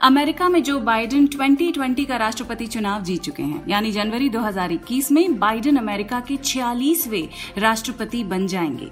America में Joe Biden 2020 का राष्ट्रपति चुनाव जीत चुके हैं, यानी जनवरी 2021 में बाइडेन अमेरिका के 46वें राष्ट्रपति बन जाएँगे।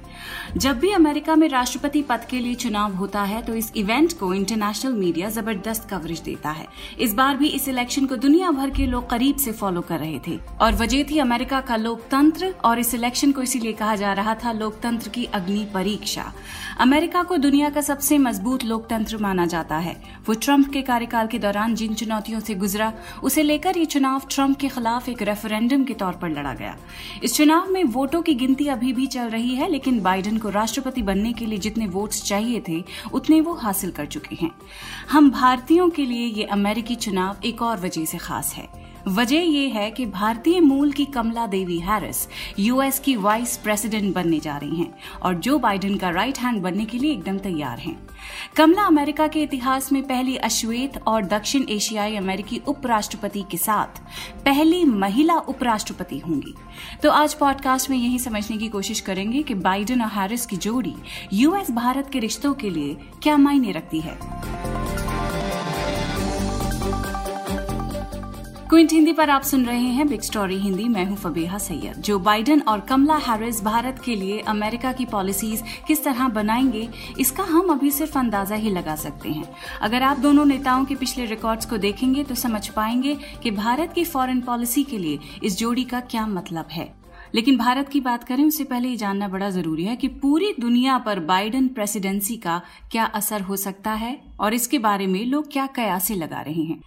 जब भी अमेरिका में राष्ट्रपति पद के लिए चुनाव होता है तो इस इवेंट को इंटरनेशनल मीडिया ज़बरदस्त कवरेज देता है। इस बार भी इस इलेक्शन को दुनिया भर के लोग करीब से फॉलो कर रहे थे। और वजह थी अमेरिका का लोकतंत्र, और इस इलेक्शन को इसीलिए कहा जा रहा था लोकतंत्र की अग्नि परीक्षा। अमेरिका को दुनिया का सबसे मज़बूत लोकतंत्र माना जाता है। वो ट्रंप के कार्यकाल के दौरान जिन चुनौतियों से गुजरा, उसे लेकर ये चुनाव ट्रंप के खिलाफ एक रेफरेंडम के तौर पर लड़ा गया। इस चुनाव में वोटों की गिनती अभी भी चल रही है, लेकिन बाइडेन को राष्ट्रपति बनने के लिए जितने वोट्स चाहिए थे, उतने वो हासिल कर चुके हैं। हम भारतीयों के लिए ये अमेरिकी चुनाव एक और वजह से खास है। वजह यह है कि भारतीय मूल की कमला देवी हैरिस, यूएस की वाइस प्रेसिडेंट बनने जा रही हैं और जो बाइडेन का राइट हैंड बनने के लिए एकदम तैयार हैं। कमला अमेरिका के इतिहास में पहली अश्वेत और दक्षिण एशियाई अमेरिकी उपराष्ट्रपति के साथ पहली महिला उपराष्ट्रपति होंगी। तो आज पॉडकास्ट में यही समझने की कोशिश करेंगे कि बाइडेन और हैरिस की जोड़ी यूएस भारत के रिश्तों के लिए क्या मायने रखती है। क्विंट हिंदी पर आप सुन रहे हैं बिग स्टोरी हिंदी। मैं हूँ फबीहा सैयद। जो बाइडेन और कमला हैरिस भारत के लिए अमेरिका की पॉलिसीज़ किस तरह बनाएँगे, इसका हम अभी सिर्फ़ अंदाज़ा ही लगा सकते हैं। अगर आप दोनों नेताओं के पिछले रिकॉर्ड्स को देखेंगे तो समझ पाएँगे कि भारत की फॉरेन पॉलिसी के लिए इस जोड़ी का क्या मतलब है। लेकिन भारत की बात करें, उससे पहले ये जानना बड़ा ज़रूरी है कि पूरी दुनिया पर बाइडेन प्रेसिडेंसी का क्या असर हो सकता है और इसके बारे में लोग क्या कयासे लगा रहे हैं।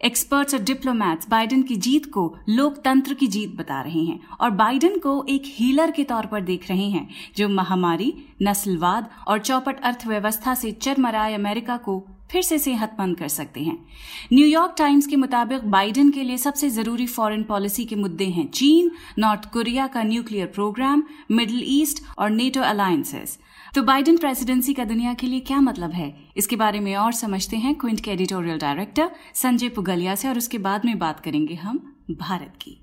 एक्सपर्ट्स और डिप्लोमैट्स बाइडेन की जीत को लोकतंत्र की जीत बता रहे हैं और बाइडेन को एक हीलर के तौर पर देख रहे हैं, जो महामारी, नस्लवाद और चौपट अर्थव्यवस्था से चरमराए अमेरिका को फिर से सेहतमंद कर सकते हैं। न्यूयॉर्क टाइम्स के मुताबिक बाइडेन के लिए सबसे ज़रूरी फॉरेन पॉलिसी के मुद्दे हैं चीन नॉर्थ कोरिया का न्यूक्लियर प्रोग्राम मिडिल ईस्ट और नेटो अलायंसेस तो बाइडेन प्रेसिडेंसी का दुनिया के लिए क्या मतलब है? इसके बारे में और समझते हैं क्विंट के एडिटोरियल डायरेक्टर संजय पुगलिया से और उसके बाद में बात करेंगे हम भारत की।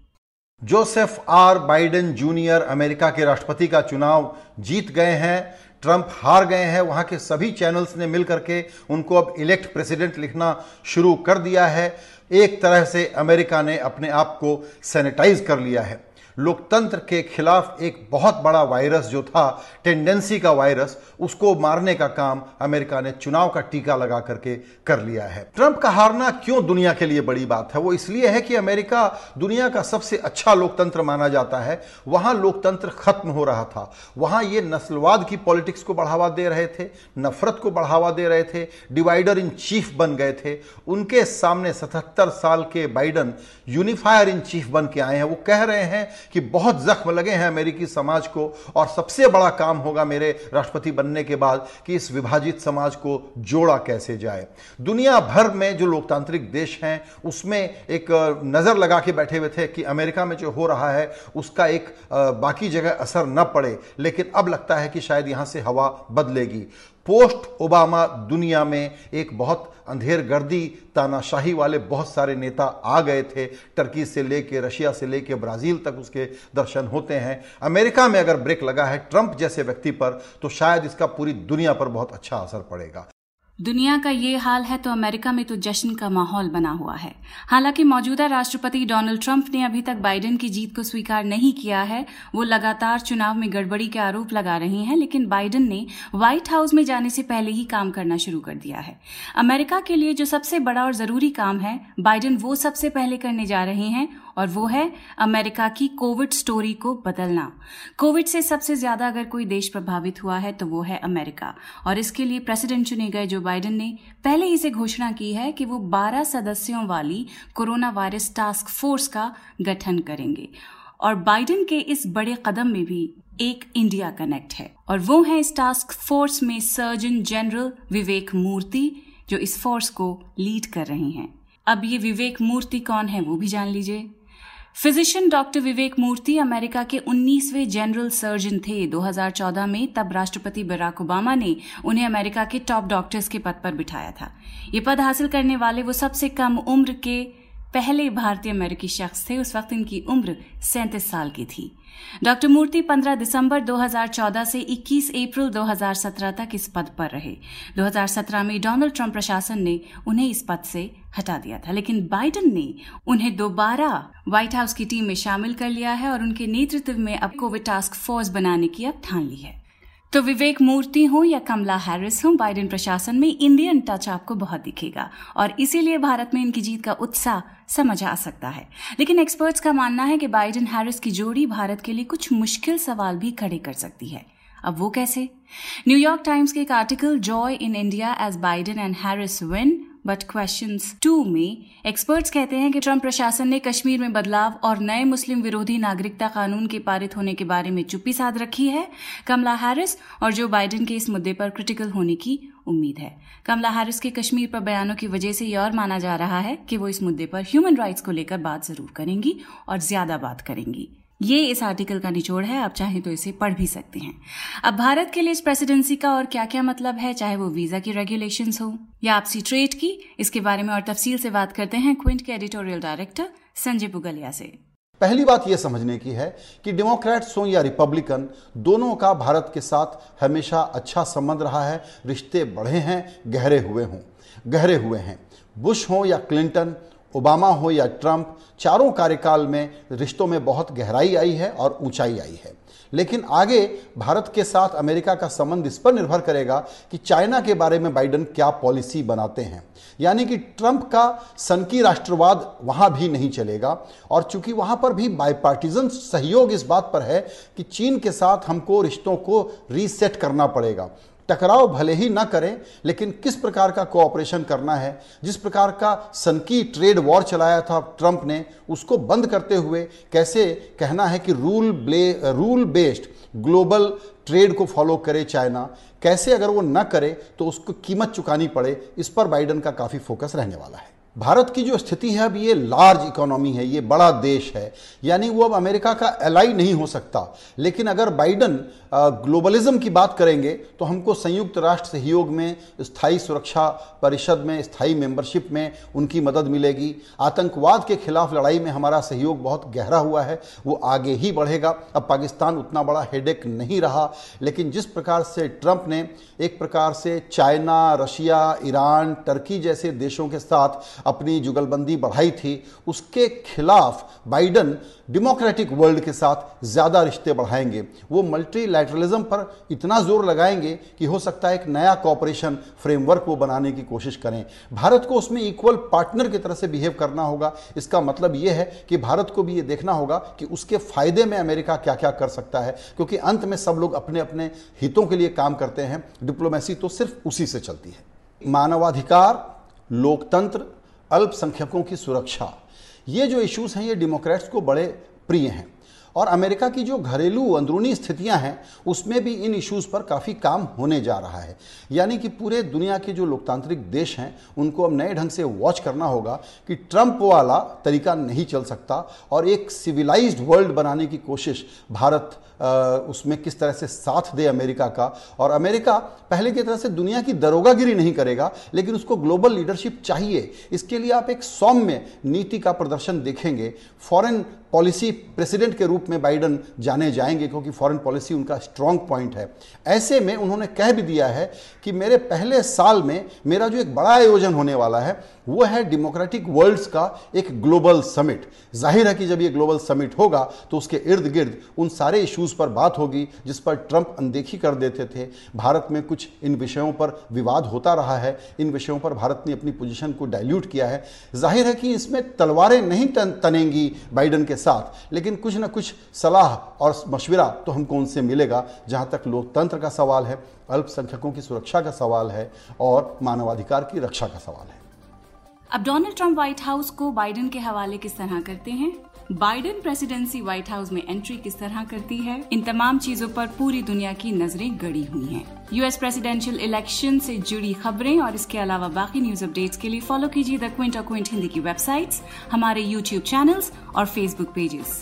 Joseph R Biden Junior America के राष्ट्रपति का चुनाव जीत गए हैं, ट्रंप हार गए हैं, वहाँ के सभी चैनल्स ने मिलकर के उनको अब इलेक्ट प्रेसिडेंट लिखना शुरू कर दिया है। एक तरह से अमेरिका ने अपने आप को सैनिटाइज कर लिया है। लोकतंत्र के खिलाफ एक बहुत बड़ा वायरस जो था टेंडेंसी का वायरस, उसको मारने का काम अमेरिका ने चुनाव का टीका लगा करके कर लिया है। ट्रंप का हारना क्यों दुनिया के लिए बड़ी बात है? वो इसलिए है कि अमेरिका दुनिया का सबसे अच्छा लोकतंत्र माना जाता है। वहाँ लोकतंत्र खत्म हो रहा था। वहाँ ये नस्लवाद की पॉलिटिक्स को बढ़ावा दे रहे थे, नफरत को बढ़ावा दे रहे थे, डिवाइडर इन चीफ बन गए थे। उनके सामने सतहत्तर साल के बाइडन यूनिफायर इन चीफ बन के आए हैं। वो कह रहे हैं कि बहुत जख्म लगे हैं अमेरिकी समाज को और सबसे बड़ा काम होगा मेरे राष्ट्रपति बनने के बाद कि इस विभाजित समाज को जोड़ा कैसे जाए। दुनिया भर में जो लोकतांत्रिक देश हैं, उसमें एक नज़र लगा के बैठे हुए थे कि अमेरिका में जो हो रहा है, उसका एक बाकी जगह असर न पड़े। लेकिन अब लगता है कि शायद यहाँ से हवा बदलेगी। पोस्ट ओबामा दुनिया में एक बहुत अंधेर गर्दी तानाशाही वाले बहुत सारे नेता आ गए थे। टर्की से लेके रशिया से लेके ब्राज़ील तक उसके दर्शन होते हैं। अमेरिका में अगर ब्रेक लगा है ट्रंप जैसे व्यक्ति पर तो शायद इसका पूरी दुनिया पर बहुत अच्छा असर पड़ेगा। दुनिया का ये हाल है तो अमेरिका में तो जश्न का माहौल बना हुआ है। हालाँकि मौजूदा राष्ट्रपति डोनाल्ड ट्रंप ने अभी तक बाइडेन की जीत को स्वीकार नहीं किया है। वो लगातार चुनाव में गड़बड़ी के आरोप लगा रहे हैं, लेकिन बाइडेन ने व्हाइट हाउस में जाने से पहले ही काम करना शुरू कर दिया है। अमेरिका के लिए जो सबसे बड़ा और ज़रूरी काम है, बाइडेन वो सबसे पहले करने जा रहे हैं और वो है अमेरिका की कोविड स्टोरी को बदलना। कोविड से सबसे ज़्यादा अगर कोई देश प्रभावित हुआ है तो वो है अमेरिका। और इसके लिए प्रेसिडेंट चुने गए जो बाइडेन ने पहले ही से घोषणा की है कि वो 12 सदस्यों वाली कोरोना वायरस टास्क फोर्स का गठन करेंगे। और बाइडेन के इस बड़े कदम में भी एक इंडिया कनेक्ट है। और वो है इस टास्क फोर्स में सर्जन जनरल विवेक मूर्ति, जो इस फोर्स को लीड कर रहे हैं। अब ये विवेक मूर्ति कौन है वो भी जान लीजिए। Physician doctor Vivek Murthy America के 19वें जनरल सर्जन थे। 2014 में तब राष्ट्रपति बराक ओबामा ने उन्हें अमेरिका के टॉप डॉक्टर्स के पद पर बिठाया था। ये पद हासिल करने वाले वो सबसे कम उम्र के पहले भारतीय अमेरिकी शख्स थे। उस वक्त इनकी उम्र सैंतीस साल की थी। डॉक्टर मूर्ति 15 दिसंबर 2014 से 21 अप्रैल 2017 तक इस पद पर रहे। 2017 में डोनाल्ड ट्रंप प्रशासन ने उन्हें इस पद से हटा दिया था। लेकिन बाइडन ने उन्हें दोबारा व्हाइट हाउस की टीम में शामिल कर लिया है और उनके नेतृत्व में अब कोविड टास्क फोर्स बनाने की अब ठान ली है। तो विवेक मूर्ति हो या कमला हैरिस हो, बाइडेन प्रशासन में इंडियन टच आपको बहुत दिखेगा। और इसीलिए भारत में इनकी जीत का उत्साह समझ आ सकता है। लेकिन एक्सपर्ट्स का मानना है कि बाइडेन हैरिस की जोड़ी भारत के लिए कुछ मुश्किल सवाल भी खड़े कर सकती है। अब वो कैसे? न्यूयॉर्क टाइम्स के एक article, joy in India as Biden and Harris win but question too में एक्सपर्ट्स कहते हैं कि ट्रंप प्रशासन ने कश्मीर में बदलाव और नए मुस्लिम विरोधी नागरिकता कानून के पारित होने के बारे में चुप्पी साध रखी है। कमला हैरिस और जो बाइडेन के इस मुद्दे पर क्रिटिकल होने की उम्मीद है। कमला हैरिस के कश्मीर पर बयानों की वजह से यह और माना जा रहा है कि वो इस मुद्दे पर ह्यूमन राइट्स को लेकर बात ज़रूर करेंगी और ज़्यादा बात करेंगी। ये इस आर्टिकल का निचोड़ है, आप चाहें तो इसे पढ़ भी सकते हैं। अब भारत के लिए इस प्रेसिडेंसी का और क्या क्या मतलब है, चाहे वो वीज़ा की रेगुलेशन हो या आपसी ट्रेड की, इसके बारे में और तफसील से बात करते हैं क्विंट के एडिटोरियल डायरेक्टर संजय पुगलिया से। पहली बात यह समझने की है कि डेमोक्रेट्स हो या रिपब्लिकन दोनों का भारत के साथ हमेशा अच्छा संबंध रहा है, रिश्ते बढ़े हैं, गहरे हुए हों, गहरे हुए हैं। बुश हो या क्लिंटन ओबामा हो या ट्रंप, चारों कार्यकाल में रिश्तों में बहुत गहराई आई है और ऊंचाई आई है। लेकिन आगे भारत के साथ अमेरिका का संबंध इस पर निर्भर करेगा कि चाइना के बारे में बाइडन क्या पॉलिसी बनाते हैं। यानी कि ट्रंप का सनकी राष्ट्रवाद वहाँ भी नहीं चलेगा और चूँकि वहाँ पर भी बाईपार्टीजन सहयोग इस बात पर है कि चीन के साथ हमको रिश्तों को रीसेट करना पड़ेगा। टकराव भले ही ना करें, लेकिन किस प्रकार का कोऑपरेशन करना है? जिस प्रकार का सनकी ट्रेड वॉर चलाया था ट्रंप ने, उसको बंद करते हुए कैसे कहना है कि रूल ब्ले रूल बेस्ड ग्लोबल ट्रेड को फॉलो करे चाइना कैसे अगर वो ना करे तो उसको कीमत चुकानी पड़े? इस पर बाइडन का काफ़ी फोकस रहने वाला है। भारत की जो स्थिति है, अब ये लार्ज इकोनॉमी है, ये बड़ा देश है, यानी वो अब अमेरिका का एलाई नहीं हो सकता। लेकिन अगर बाइडन ग्लोबलिज्म की बात करेंगे तो हमको संयुक्त राष्ट्र सहयोग में, स्थायी सुरक्षा परिषद में, स्थायी मेंबरशिप में उनकी मदद मिलेगी। आतंकवाद के खिलाफ लड़ाई में हमारा सहयोग बहुत गहरा हुआ है, वो आगे ही बढ़ेगा। अब पाकिस्तान उतना बड़ा हेडेक नहीं रहा, लेकिन जिस प्रकार से ट्रंप ने, एक प्रकार से चाइना रशिया ईरान टर्की जैसे देशों के साथ अपनी जुगलबंदी बढ़ाई थी, उसके खिलाफ बाइडन डेमोक्रेटिक वर्ल्ड के साथ ज़्यादा रिश्ते बढ़ाएँगे। वो मल्टीलैटरलिज्म पर इतना ज़ोर लगाएँगे कि हो सकता है एक नया कॉपरेशन फ्रेमवर्क वो बनाने की कोशिश करें। भारत को उसमें इक्वल पार्टनर की तरह से बिहेव करना होगा। इसका मतलब ये है कि भारत को भी ये देखना होगा कि उसके फ़ायदे में अमेरिका क्या क्या कर सकता है, क्योंकि अंत में सब लोग अपने अपने हितों के लिए काम करते हैं। डिप्लोमेसी तो सिर्फ़ उसी से चलती है। मानवाधिकार, लोकतंत्र अल्पसंख्यकों की सुरक्षा। ये जो इश्यूज़ हैं ये डेमोक्रेट्स को बड़े प्रिय हैं। और अमेरिका की जो घरेलू अंदरूनी स्थितियाँ हैं, उसमें भी इन इश्यूज़ पर काफ़ी काम होने जा रहा है। यानी कि पूरे दुनिया के जो लोकतांत्रिक देश हैं, उनको अब नए ढंग से वॉच करना होगा कि ट्रंप वाला तरीका नहीं चल सकता और एक सिविलाइज्ड वर्ल्ड बनाने की कोशिश भारत उसमें किस तरह से साथ दे अमेरिका का। और अमेरिका पहले की तरह से दुनिया की दरोगागिरी नहीं करेगा, लेकिन उसको ग्लोबल लीडरशिप चाहिए। इसके लिए आप एक सौम्य नीति का प्रदर्शन देखेंगे। फॉरेन पॉलिसी प्रेसिडेंट के रूप में बाइडन जाने जाएँगे क्योंकि फॉरेन पॉलिसी उनका स्ट्रांग पॉइंट है। ऐसे में उन्होंने कह भी दिया है कि मेरे पहले साल में मेरा जो एक बड़ा आयोजन होने वाला है, वो है डेमोक्रेटिक वर्ल्ड्स का एक ग्लोबल समिट ज़ाहिर है कि जब ये ग्लोबल समिट होगा तो उसके इर्द गिर्द उन सारे इश्यूज़ पर बात होगी, जिस पर ट्रंप अनदेखी कर देते थे। भारत में कुछ इन विषयों पर विवाद होता रहा है, इन विषयों पर भारत ने अपनी पोजीशन को डाइल्यूट किया है। ज़ाहिर है कि इसमें तलवारें नहीं तनेंगी बाइडन के साथ, लेकिन कुछ ना कुछ सलाह और मशवरा तो हमको उनसे मिलेगा, जहाँ तक लोकतंत्र का सवाल है, अल्पसंख्यकों की सुरक्षा का सवाल है और मानवाधिकार की रक्षा का सवाल है। अब डोनाल्ड ट्रंप व्हाइट हाउस को बाइडेन के हवाले किस तरह करते हैं? बाइडेन प्रेसिडेंसी व्हाइट हाउस में एंट्री किस तरह करती है? इन तमाम चीज़ों पर पूरी दुनिया की नज़रें गड़ी हुई हैं। यूएस प्रेसिडेंशियल इलेक्शन से जुड़ी खबरें और इसके अलावा बाकी न्यूज़ अपडेट्स के लिए फॉलो कीजिए द क्विंट और क्विंट हिंदी की वेबसाइट्स, हमारे यूट्यूब चैनल्स और फेसबुक पेजेस